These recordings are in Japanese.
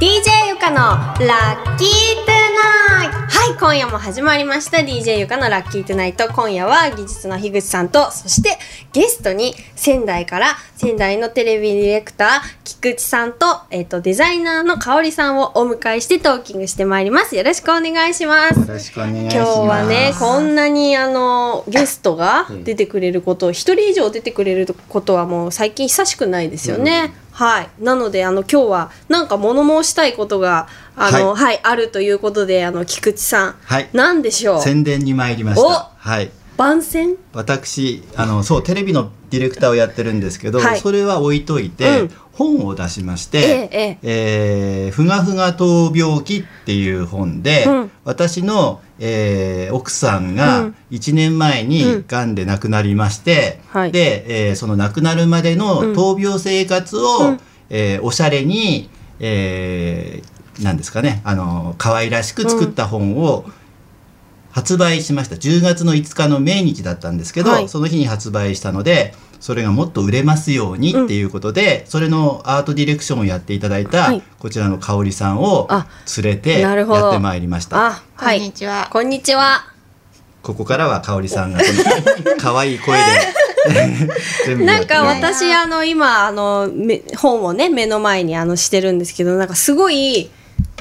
DJ ゆかのラッキートゥナイト。はい。今夜も始まりました。DJ ゆかのラッキートゥナイト。今夜は技術の樋口さんとそしてゲストに仙台から仙台のテレビディレクター菊池さんと,、えっとデザイナーの香織さんをお迎えしてトーキングしてまいります。よろしくお願いします。よろしくお願いします。今日はねこんなにあのゲストが出てくれること一人以上出てくれることはもう最近久しくないですよね。はい、なのであの今日はなんか物申したいことがあの、ははいあるということであの菊池さん、はい。なんでしょう？宣伝に参りました。はい。番宣？私あのそうテレビのディレクターをやってるんですけど、はい。それは置いといて、うん。本を出しましてええええ。ーふがふが闘病記」っていう本で、うん。私の、えー奥さんうがん。1年前うん。にがんで亡くなりまして、はい。で、えーその亡くなるまでのうん。闘病生活を、うん。えーおしゃれに、えーなんですかねあの可愛らしく作った本を、発売しました。10月の5日の命日だったんですけど、はい。その日に発売したのでそれがもっと売れますようにっていうことで、それのアートディレクションをやっていただいた、はい。こちらの香織さんをあ連れてなるほど。やってまいりました。あはい。こんにちは。こんにちは。ここからは香織さんが 可愛い声で 全部やなんか私あの今あのめ本をね目の前にあのしてるんですけどなんかすごい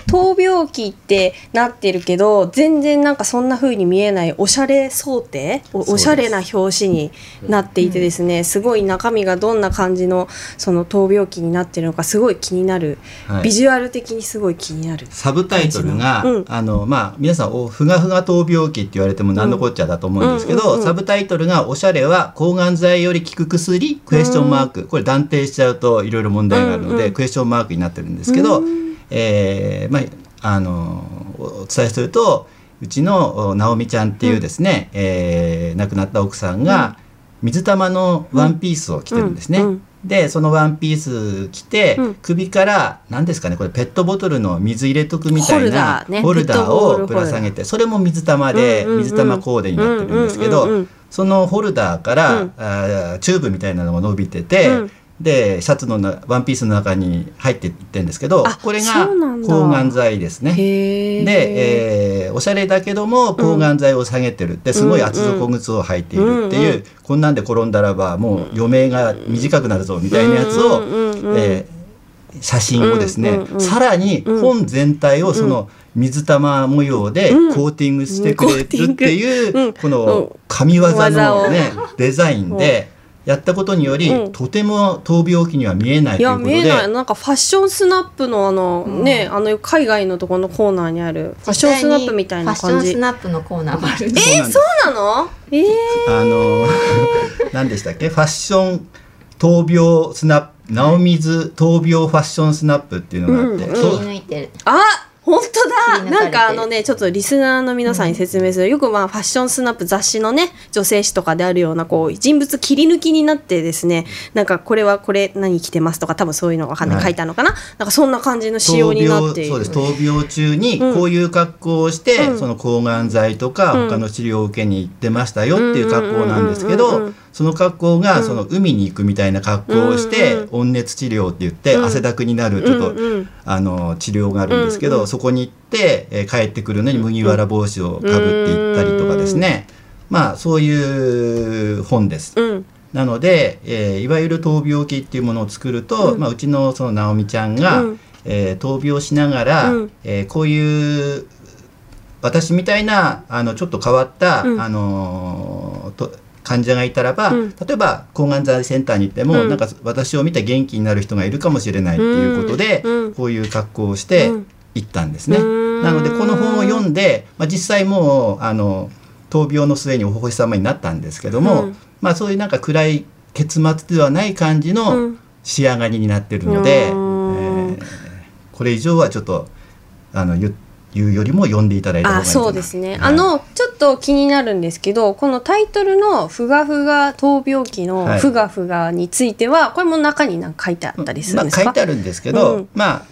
闘病期ってなってるけど全然なんかそんな風に見えないおしゃれ想定？おしゃれな表紙になっていてですねすごい中身がどんな感じのその闘病期になってるのかすごい気になる、はい。ビジュアル的にすごい気になる。サブタイトルが、うん。あのまあ皆さんおふがふが闘病期って言われても何のこっちゃだと思うんですけど、うん。うん。うん。うんサブタイトルが「おしゃれは抗がん剤より効く薬?」クエスチョンマーク。これ断定しちゃうといろいろ問題があるので、うんうん。クエスチョンマークになってるんですけど、うんえーまああのお伝えするとうちのお直美ちゃんっていうですね、えー亡くなった奥さんが水玉のワンピースを着てるんですね。うん。うん。でそのワンピース着て、うん。首から何ですかねこれペットボトルの水入れとくみたいなホルダーをぶら下げてそれも水玉で、うんうんうん。水玉コーデになってるんですけど、うんうんうんうん。そのホルダーから、うん。あーチューブみたいなのが伸びてて、うんでシャツのなワンピースの中に入っていってるんですけどあこれが抗がん剤ですね。で、えーおしゃれだけども抗がん剤を下げてる。ってすごい厚底靴を履いているっていう、うんうん。こんなんで転んだらばもう余命が短くなるぞみたいなやつを、写真をですね、さらに本全体をその水玉模様でうん。コーティングしてくれるっていう、うん。この神業のね、デザインでやったことにより、うん。とても闘病期には見えないといやいうことで。見えない。なんかファッションスナップのあの、ねあの海外のところのコーナーにある。ファッションスナップみたいな感じ。ファッションスナップのコーナーもあるんでそうなの？えー、あの 何でしたっけ？ファッション闘病スナップ直水闘病ファッションスナップっていうのがあって、うんうり抜いてる。あ本当だ。なんかあのねちょっとリスナーの皆さんに説明する、よくまあファッションスナップ雑誌のね女性誌とかであるようなこう人物切り抜きになってですねなんかこれはこれ何着てますとか多分そういうのがはい。書いてあるのかな。なんかそんな感じの仕様になっている。そうです。闘病中にこういう格好をして、うん。その抗がん剤とかうん。他の治療を受けに行ってましたよっていう格好なんですけうんうんうんうんどその格好がその海に行くみたいな格好をして、うん温熱治療って言って、うん。汗だくになるちょっと、あの治療があるんですけど、そこに行って、えー帰ってくるのに麦わら帽子をかぶっていったりとかですね、まあそういう本です。うん。なので、えーいわゆる闘病期っていうものを作ると、うん。まあ、うちのその直美ちゃんが、うん。えー闘病しながら、うん。えーこういう私みたいなあのちょっと変わった、うん。あのーと患者がいたらば、うん。例えば抗がん剤センターに行っても、うん。なんか私を見て元気になる人がいるかもしれないっていうことで、うん。こういう格好をしてうん。行ったんですね。うん。なのでこの本を読んで、まあ、実際もうあの闘病の末にお星様になったんですけども、うん。まあそういうなんか暗い結末ではない感じうのん。仕上がりになってるので、うんえーこれ以上はちょっとあの言言うよりも読んでいただいた方がいいかな。あそうですね、はい。あのと気になるんですけどこのタイトルの「ふがふが闘病期のはい。ふがふが」についてはこれも中に何か書いてあったりするんですか、まあ、書いてあるんですけど、うん。まあ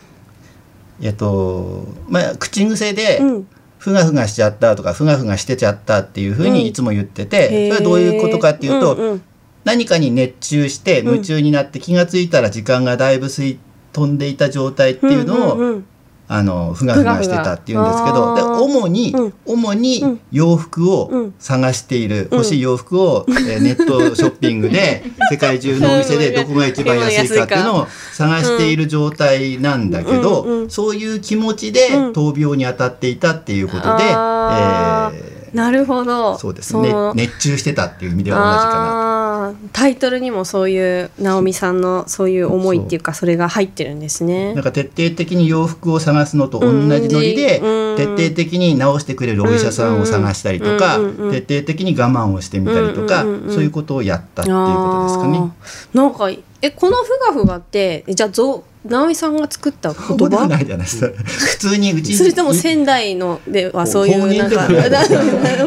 えっとまあ口癖で、うん。ふがふがしちゃったとかふがふがしてちゃったっていうふううん。にいつも言ってて、へー。それはどういうことかっていうと、うんうん。何かに熱中して夢中になって気がついたら時間がだいぶ吸い飛んでいた状態っていうのを、うんうんうんあのふがふがしてたっていうんですけどで主に、うん。主にうん。洋服うをん。探している、うん。欲しい洋服を、えー ネットショッピングで世界中のお店でどこが一番安いかっていうのを探している状態なんだけど、うん。うん。そういう気持ちでうん闘病に当たっていたっていうことで、あーえーなるほど。そうですね。の熱中してたっていう意味では同じかなタイトルにもそういう直美さんのそういう思いっていうかそれが入ってるんですね。なんか徹底的に洋服を探すのと同じノリで、うん徹底的に直してくれるお医者さんを探したりとか、うんうんうん徹底的に我慢をしてみたりとか、うんうんうん。そういうことをやったっていうことですかね。なんかえこのふがふがってえじゃあぞ直美さんが作った言そうではな葉いじゃないですか。普通にうちに。それとも仙台のではそういうなんか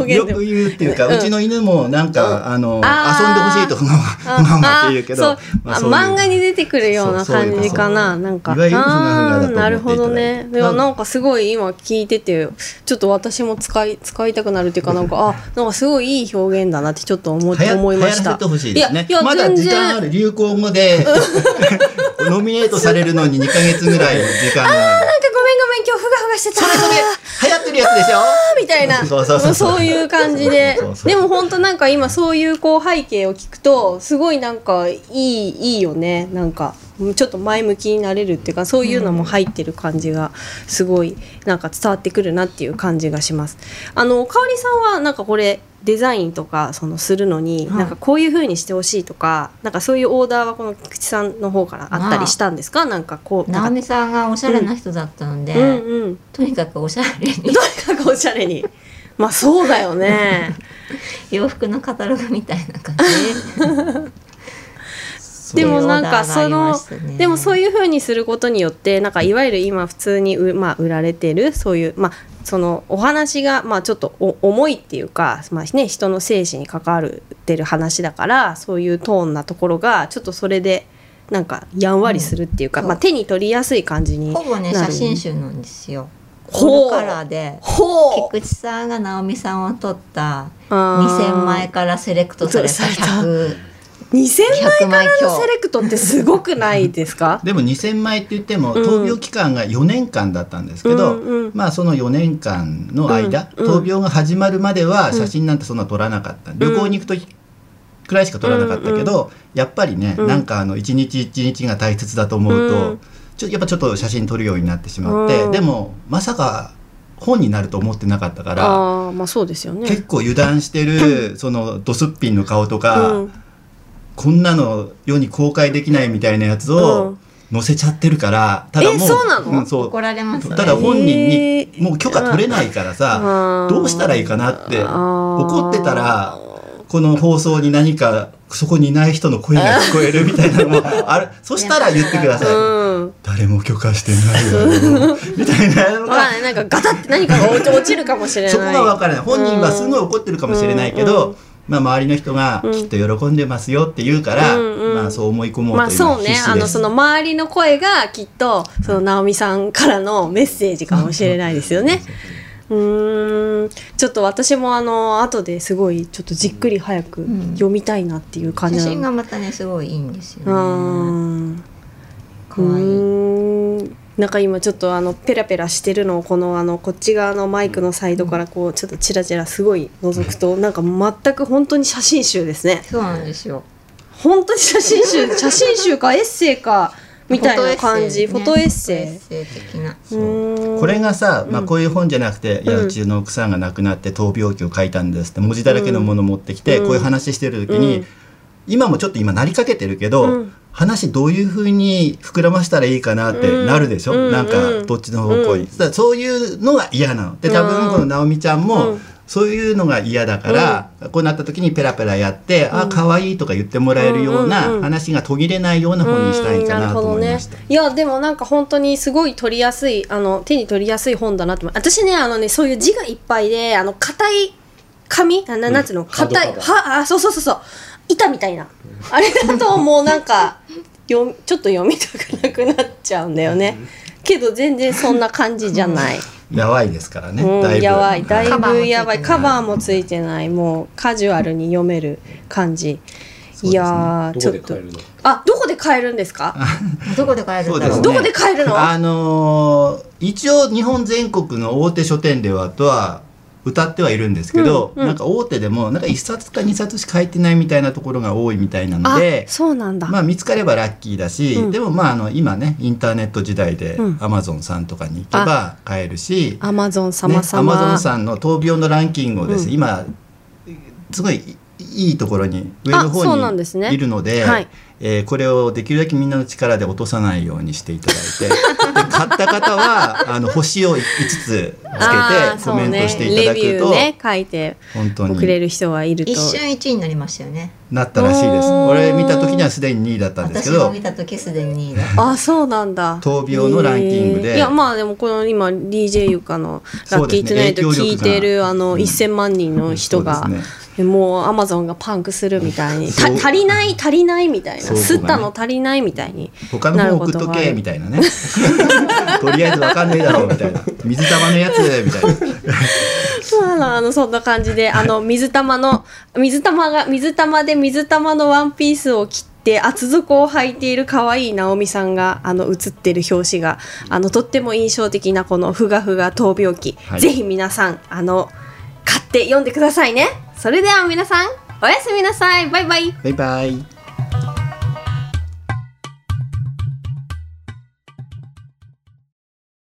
よく言うっていうか、うちの犬もなんか、あの遊んでほしいとふがふがふがふがって言うけど、漫画に出てくるような感じかななんか。なるほどね。でもなんかすごい今聞いててちょっと私も使い使いたくなるっていうかなんかあなんかすごいいい表現だなってちょっと思思いました。いやいやまだ時間ある流行語で ノミネートされるのに2ヶ月ぐらい時間。がなんかごめんごめん今日ふがふがしてた。それそれ流行ってるやつでしょみたいな。そうそうそうそう。いう感じで。でも本当なんか今そういうこう背景を聞くとすごいなんかいいいいよね。なんかちょっと前向きになれるっていうかそういうのも入ってる感じがすごいなんか伝わってくるなっていう感じがします。あの香里さんはなんかこれデザインとかそのするのに、はい。なんかこういう風にしてほしいとかなんかそういうオーダーはこの菊池さんの方からあったりしたんですか、なんかこう直美さんがおしゃれな人だったので、うん。うん。とにかくおしゃれに。とにかくおしゃれに。まあそうだよね。洋服のカタログみたいな感じ でもなんかそのでもそういう風にすることによってなんかいわゆる今普通にう、まあ、売られてるそういうまあそのお話がまあちょっとお重いっていうか、まあね、人の生死に関わってる話だからそういうトーンなところがちょっとそれでなんかやんわりするっていうか、うんまあ、手に取りやすい感じにほぼね写真集なんですよ。ほう。カラーで。ほ菊池さんが直美さんを撮ったあー。2000枚からセレクトされたされた。100 2000枚100枚からの強。セレクトってすごくないですか？でも2000枚って言ってもうん。闘病期間が4年間だったんですけど、うんうん。まあその4年間の間、うんうん。闘病が始まるまでは写真なんてそんな撮らなかった、旅行に行く時くらいしか撮らなかったけど、やっぱりね、うん。なんかあの一日一日が大切だと思うと、うん。ちょやっぱちょっと写真撮るようになってしまって、うん。でもまさか本になると思ってなかったから。まあそうですよね。結構油断してる そのドスッピンの顔とか、うんこんなの世に公開できないみたいなやつうをん。載せちゃってるから、ただもうえそうなの？んそう。怒られますね。ただ本人えー。にもう許可取れないからさ、うん。どうしたらいいかなって怒ってたらこの放送に何かそこにいない人の声が聞こえるみたいなのも ある。そしたら言ってください、うん。誰も許可してないわよ。みたいなのがなんかガタって何かが落ちるかもしれない。そこが分からない。本人はすごい怒ってるかもしれないけど、うんまあ、周りの人がうん。きっと喜んでますよって言うから、うんうん。まあ、そう思い込もうまあと今そうね。必死ですあのその周りの声がきっとその直美さんからのメッセージかもしれないですよね。うーん。ちょっと私もあの後ですごいちょっとじっくり早くん。読みたいなっていう感じ写なの。真がまたねすごいいいんですようね可愛い。うーんなんか今ちょっとあのペラペラしてるのをこのあのこっち側のマイクのサイドからこうちょっとチラチラすごい覗くとなんか全く本当に写真集ですね。そうなんですよ。本当に写真集写真集かエッセイかみたいな感じ？フォトエッセイフォトエッセイ？的な。うーん。これがさ、まあ、うんこういう本じゃなくて「いやうんうちの奥さんが亡くなって闘病記を書いたんです」って文字だらけのものを持ってきて、うん。こういう話してる時に、うん。今もちょっと今なりかけてるけど、うん話どういうふうに膨らましたらいいかなってなるでしょ、うん。なんかどっちの方向に、うん。そういうのが嫌なの。で多分この直美ちゃんも、うん。そういうのが嫌だから、こうなった時にペラペラやって「あ可愛いとか言ってもらえるよううんうんなうん。話が途切れないような本にしたいかなと思いました。いやでもなんか本当にすごい取りやすいあの手に取りやすい本だなと思う。私ねあのねそういう字がいっぱいであの硬い紙？あななんつうの？硬い。はあそうそうそうそう板みたいな。あれだともうなんかよちょっと読みたくなくなっちゃうんだよね。けど全然そんな感じじゃない、やばいですからね、うん、だいぶ。やばい。だいカバーもついてない。ぶやばい。カバーもついてない。もうカジュアルに読める感じ。いやーちょっと。あどこで買えるんですか？どこで買えるんだろう？そうですね。どこで買えるの？あのー一応日本全国の大手書店ではとは歌ってはいるんですけど、うんうん。なんか大手でもなんか1冊か2冊しか書いてないみたいなところが多いみたいなのあでそうなんだ、まあ見つかればラッキーだし、うん。でもまああの今ねインターネット時代でうん。アマゾンさんとかに行けば買えるし、アマゾンね様様、アマゾンさんの闘病のランキングをですね、うん。今すごいいいところに上の方にいるのではい。えーこれをできるだけみんなの力で落とさないようにしていただいて。で 買った方は あの星を5つつけてコメントしていそうね、ただくと、レビューね書いて本当に。くれる人がいると。一瞬一位になりましたよね。なったらしいです。おー。俺見た時にはすでに2位だったんですけど。私が見た時すでに2位だった。あそうなんだ。闘病のランキングで。いやまあでもこの今 DJ ゆかの「ラッキートゥナイト」聞いてるあのうん。1000万人の人が、そうですねもうアマゾンがパンクするみたいに足りない足りないみたいな。そう吸ったの足りないみたいに他の方送っとけみたいなね。とりあえずわかんねえだろうみたいな。水玉のやつみたいな。そうあのあのそんな感じで あの水玉の水玉が水玉で水玉のワンピースを着て厚底を履いている可愛い直美さんがあの写ってる表紙があのとっても印象的なこのふがふが闘病記、はい。ぜひ皆さんあの買って読んでくださいねそれでは皆さんおやすみなさい。バイバイ。バイバイ。